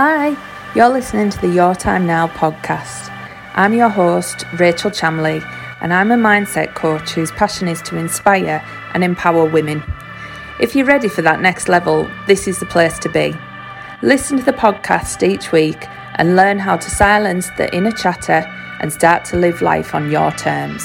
Hi, you're listening to the Your Time Now podcast. I'm your host, Rachel Chamley, and I'm a mindset coach whose passion is to inspire and empower women. If you're ready for that next level, this is the place to be. Listen to the podcast each week and learn how to silence the inner chatter and start to live life on your terms.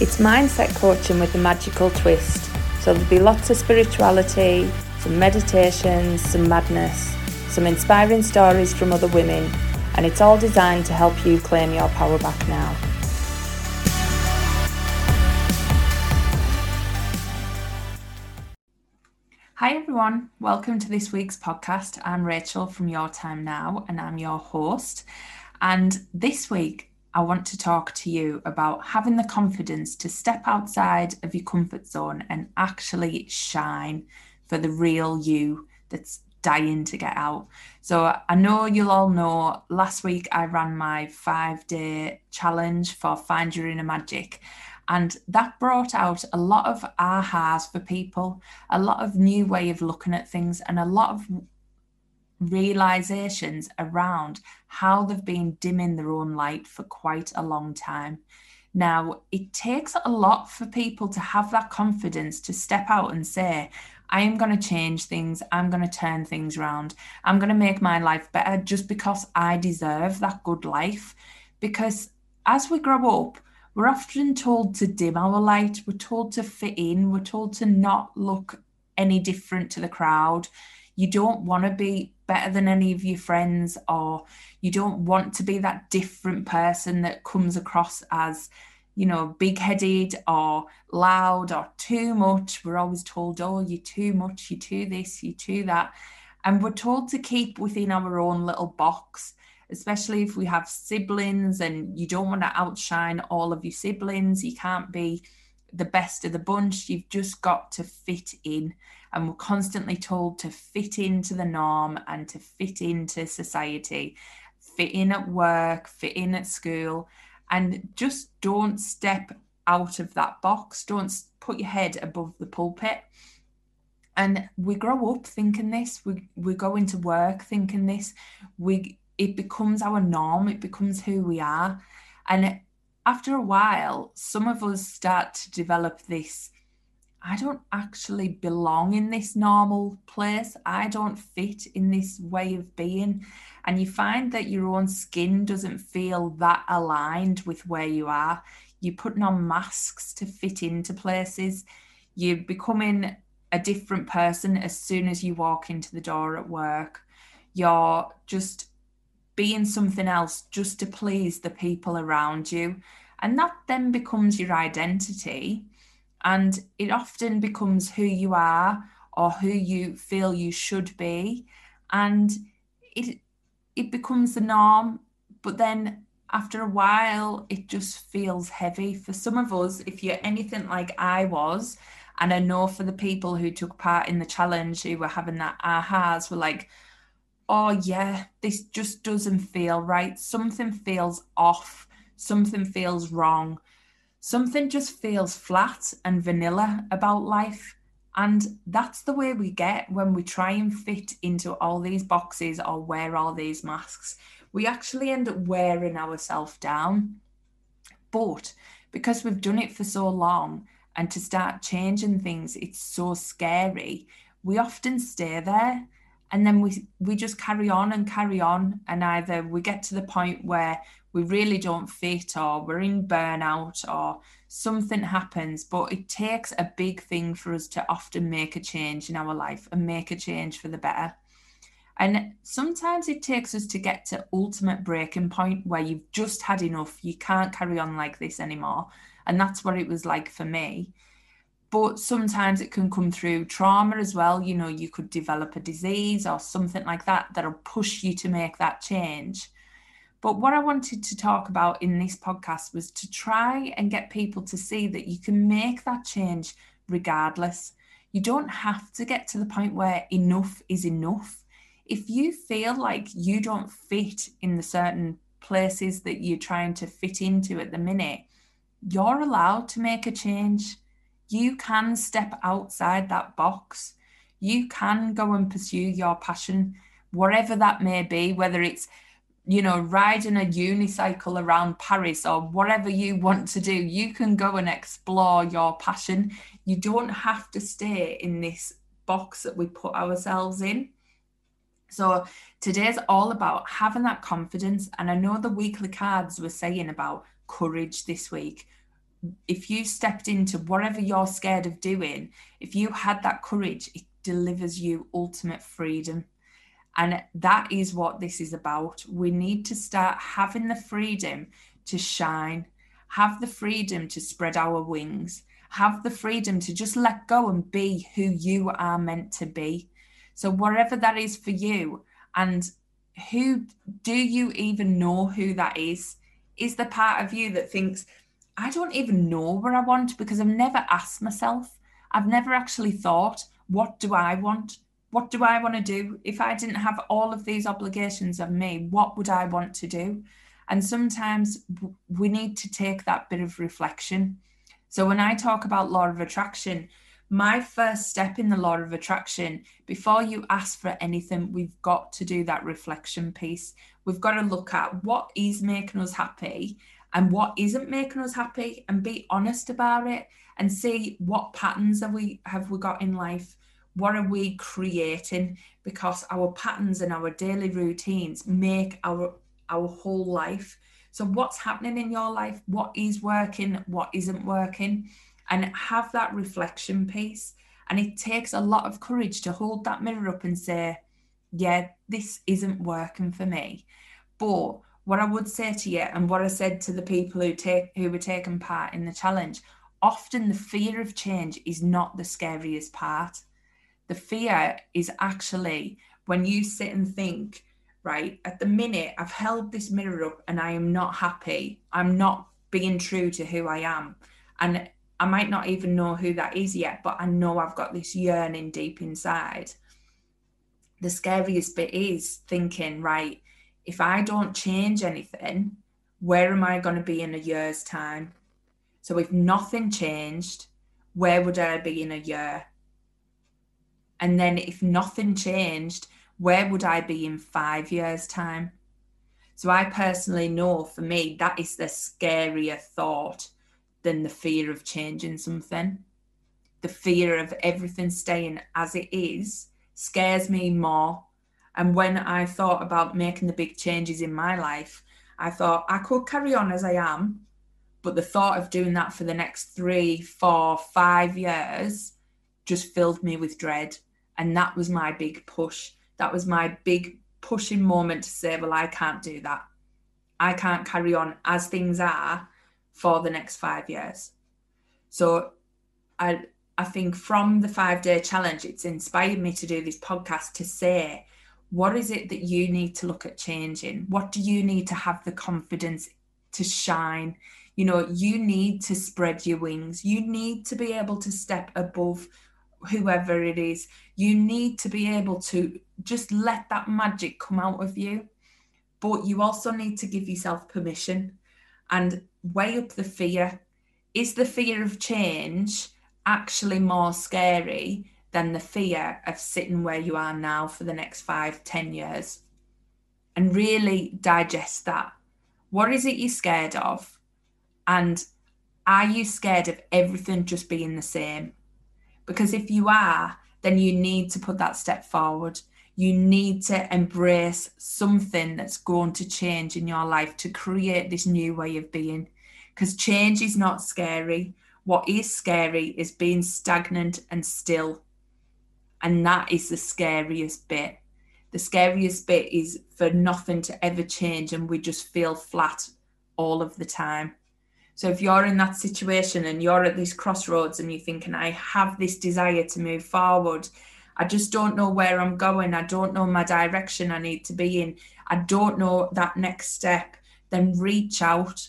It's mindset coaching with a magical twist, so there'll be lots of spirituality, some meditations, some madness, some inspiring stories from other women, and it's all designed to help you claim your power back now. Hi everyone, welcome to this week's podcast. I'm Rachel from Your Time Now, and I'm your host. And this week, I want to talk to you about having the confidence to step outside of your comfort zone and actually shine for the real you that's dying to get out. So I know you'll all know last week I ran my five day challenge for Find Your Inner Magic. And that brought out a lot of ahas for people, a lot of new way of looking at things, and a lot of realizations around how they've been dimming their own light for quite a long time. Now, it takes a lot for people to have that confidence to step out and say, I am going to change things. I'm going to turn things around. I'm going to make my life better just because I deserve that good life. Because as we grow up, we're often told to dim our light. We're told to fit in. We're told to not look any different to the crowd. You don't want to be better than any of your friends, or you don't want to be that different person that comes across as you know, big headed or loud or too much. We're always told, oh, you're too much, you're too this, you're too that. And we're told to keep within our own little box, especially if we have siblings and you don't want to outshine all of your siblings. You can't be the best of the bunch. You've just got to fit in. And we're constantly told to fit into the norm and to fit into society, fit in at work, fit in at school and just don't step out of that box. Don't put your head above the pulpit. And we grow up thinking this. We we go into work thinking this. We it becomes our norm. It becomes who we are. And after a while, some of us start to develop this. I don't actually belong in this normal place. I don't fit in this way of being and you find that your own skin doesn't feel that aligned with where you are. You're putting on masks to fit into places. You're becoming a different person as soon as you walk into the door at work. You're just being something else just to please the people around you. And that then becomes your identity. And it often becomes who you are or who you feel you should be. And it it becomes the norm, but then after a while, it just feels heavy. For some of us, if you're anything like I was, and I know for the people who took part in the challenge who were having that ahas, were like, oh yeah, this just doesn't feel right. Something feels off. Something feels wrong. Something just feels flat and vanilla about life. And that's the way we get when we try and fit into all these boxes or wear all these masks. We actually end up wearing ourselves down. But because we've done it for so long and to start changing things, it's so scary, we often stay there and then we we just carry on and carry on. And either we get to the point where we really don't fit or we're in burnout or something happens. But it takes a big thing for us to often make a change in our life and make a change for the better. And sometimes it takes us to get to ultimate breaking point where you've just had enough. You can't carry on like this anymore. And that's what it was like for me but sometimes it can come through trauma as well. You know, you could develop a disease or something like that that'll push you to make that change. But what I wanted to talk about in this podcast was to try and get people to see that you can make that change regardless. You don't have to get to the point where enough is enough. If you feel like you don't fit in the certain places that you're trying to fit into at the minute, you're allowed to make a change you can step outside that box. You can go and pursue your passion, whatever that may be, whether it's you know, riding a unicycle around Paris or whatever you want to do, you can go and explore your passion. You don't have to stay in this box that we put ourselves in. So today's all about having that confidence. And I know the weekly cards were saying about courage this week. If you stepped into whatever you're scared of doing, if you had that courage, it delivers you ultimate freedom. And that is what this is about. We need to start having the freedom to shine, have the freedom to spread our wings, have the freedom to just let go and be who you are meant to be. So, whatever that is for you, and who do you even know who that is? Is the part of you that thinks, I don't even know where I want because I've never asked myself. I've never actually thought, what do I want? what do I want to do? If I didn't have all of these obligations of me, what would I want to do? And sometimes we need to take that bit of reflection. So when I talk about law of attraction, my first step in the law of attraction, before you ask for anything, we've got to do that reflection piece. We've got to look at what is making us happy and what isn't making us happy and be honest about it and see what patterns have we have we got in life. What are we creating? Because our patterns and our daily routines make our our whole life. So what's happening in your life? What is working? What isn't working? And have that reflection piece. And it takes a lot of courage to hold that mirror up and say yeah this isn't working for me. But what i would say to you and what i said to the people who take who were taking part in the challenge often the fear of change is not the scariest part the fear is actually when you sit and think, right, at the minute I've held this mirror up and I am not happy. I'm not being true to who I am. And I might not even know who that is yet, but I know I've got this yearning deep inside. The scariest bit is thinking, right, if I don't change anything, where am I going to be in a year's time? So if nothing changed, where would I be in a year? And then if nothing changed, where would I be in five years' time? So I personally know for me, that is the scarier thought than the fear of changing something. The fear of everything staying as it is scares me more. And when I thought about making the big changes in my life, I thought I could carry on as I am, but the thought of doing that for the next three, four, five years just filled me with dread. And that was my big push. That was my big pushing moment to say, well, I can't do that. I can't carry on as things are for the next five years. So I I think from the five day challenge, it's inspired me to do this podcast to say, what is it that you need to look at changing? What do you need to have the confidence to shine? You know, you need to spread your wings. You need to be able to step above whoever it is, you need to be able to just let that magic come out of you. But you also need to give yourself permission and weigh up the fear. Is the fear of change actually more scary than the fear of sitting where you are now for the next five, ten years? And really digest that. What is it you're scared of? And are you scared of everything just being the same? Because if you are, then you need to put that step forward. You need to embrace something that's going to change in your life to create this new way of being. Because change is not scary. What is scary is being stagnant and still. And that is the scariest bit. The scariest bit is for nothing to ever change and we just feel flat all of the time. So if you're in that situation and you're at these crossroads and you're thinking, I have this desire to move forward, I just don't know where I'm going, I don't know my direction I need to be in, I don't know that next step, then reach out.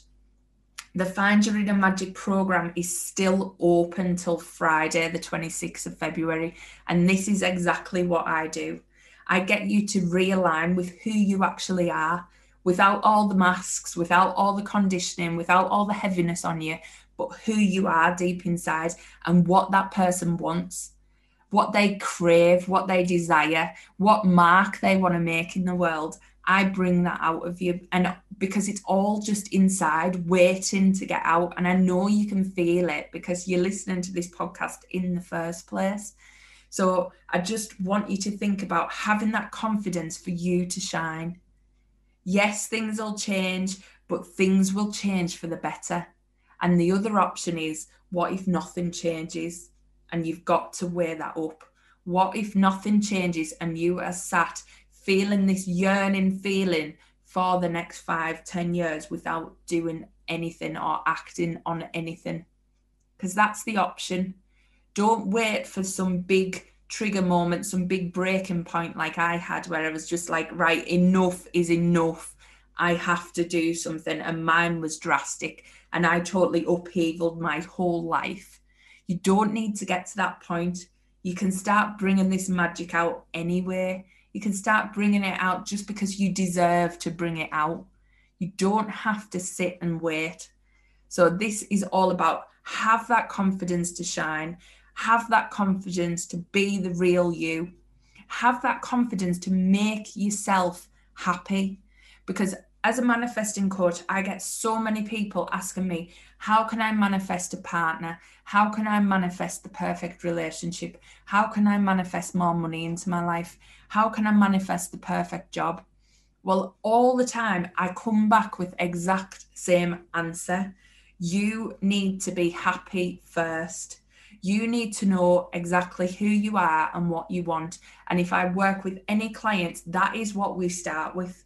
The Find Your Inner Magic program is still open till Friday, the 26th of February. And this is exactly what I do. I get you to realign with who you actually are without all the masks, without all the conditioning, without all the heaviness on you, but who you are deep inside and what that person wants. what they crave, what they desire, what mark they want to make in the world. I bring that out of you. And because it's all just inside, waiting to get out. And I know you can feel it because you're listening to this podcast in the first place. So I just want you to think about having that confidence for you to shine. Yes, things will change, but things will change for the better. And the other option is what if nothing changes? And you've got to weigh that up. What if nothing changes and you are sat feeling this yearning feeling for the next five, ten years without doing anything or acting on anything. Because that's the option. Don't wait for some big trigger moment, some big breaking point like I had, where I was just like, right, enough is enough. I have to do something. And mine was drastic. And I totally upheavaled my whole life. You don't need to get to that point. You can start bringing this magic out anyway. You can start bringing it out just because you deserve to bring it out. You don't have to sit and wait. So, this is all about have that confidence to shine, have that confidence to be the real you, have that confidence to make yourself happy. Because as a manifesting coach, I get so many people asking me, how can I manifest a partner? How can I manifest the perfect relationship? How can I manifest more money into my life? How can I manifest the perfect job? Well, all the time I come back with exact same answer. You need to be happy first. You need to know exactly who you are and what you want. And if I work with any clients, that is what we start with.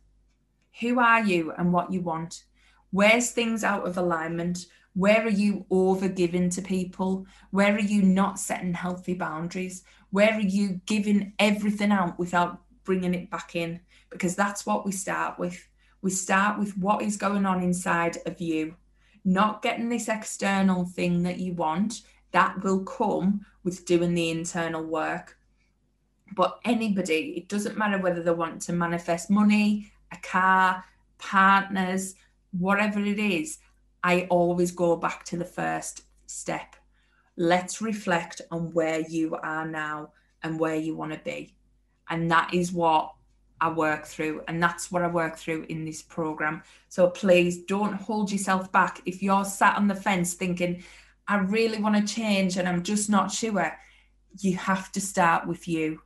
Who are you and what you want? Where's things out of alignment? Where are you over giving to people? Where are you not setting healthy boundaries? Where are you giving everything out without bringing it back in? Because that's what we start with. We start with what is going on inside of you, not getting this external thing that you want. That will come with doing the internal work. But anybody, it doesn't matter whether they want to manifest money, a car, partners, whatever it is, I always go back to the first step. Let's reflect on where you are now and where you want to be. And that is what I work through. And that's what I work through in this program. So please don't hold yourself back. If you're sat on the fence thinking, I really want to change and I'm just not sure, you have to start with you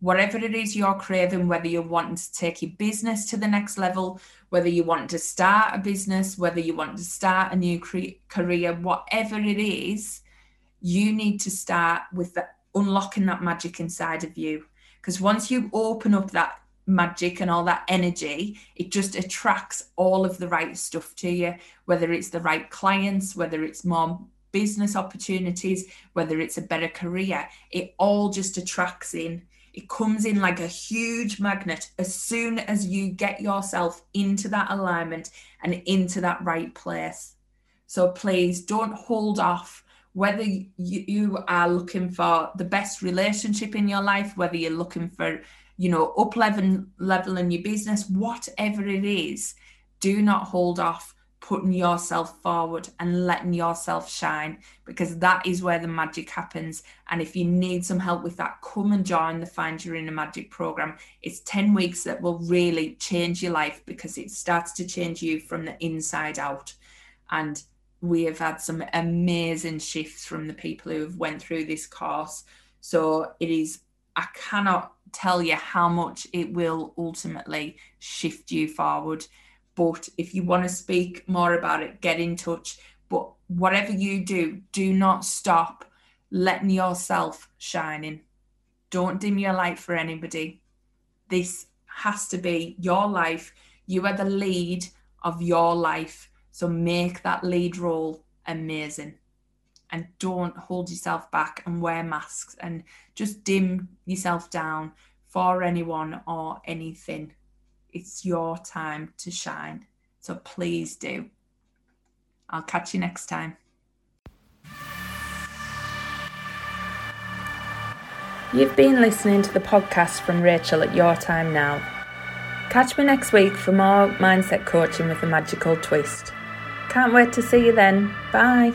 whatever it is you're craving, whether you're wanting to take your business to the next level, whether you want to start a business, whether you want to start a new cre- career, whatever it is, you need to start with the, unlocking that magic inside of you. Because once you open up that magic and all that energy, it just attracts all of the right stuff to you, whether it's the right clients, whether it's more business opportunities, whether it's a better career, it all just attracts in it comes in like a huge magnet. As soon as you get yourself into that alignment and into that right place. So please don't hold off. Whether you, are looking for the best relationship in your life, whether you're looking for, you know, up level in your business, whatever it is, do not hold off putting yourself forward and letting yourself shine because that is where the magic happens. And if you need some help with that, come and join the Find Your Inner Magic program. It's 10 weeks that will really change your life because it starts to change you from the inside out. And we have had some amazing shifts from the people who have went through this course. So it is, I cannot tell you how much it will ultimately shift you forward but if you want to speak more about it, get in touch. But whatever you do, do not stop letting yourself shine in. Don't dim your light for anybody. This has to be your life. You are the lead of your life. So make that lead role amazing. And don't hold yourself back and wear masks and just dim yourself down for anyone or anything it's your time to shine. So please do. I'll catch you next time. You've been listening to the podcast from Rachel at Your Time Now. Catch me next week for more mindset coaching with a magical twist. Can't wait to see you then. Bye.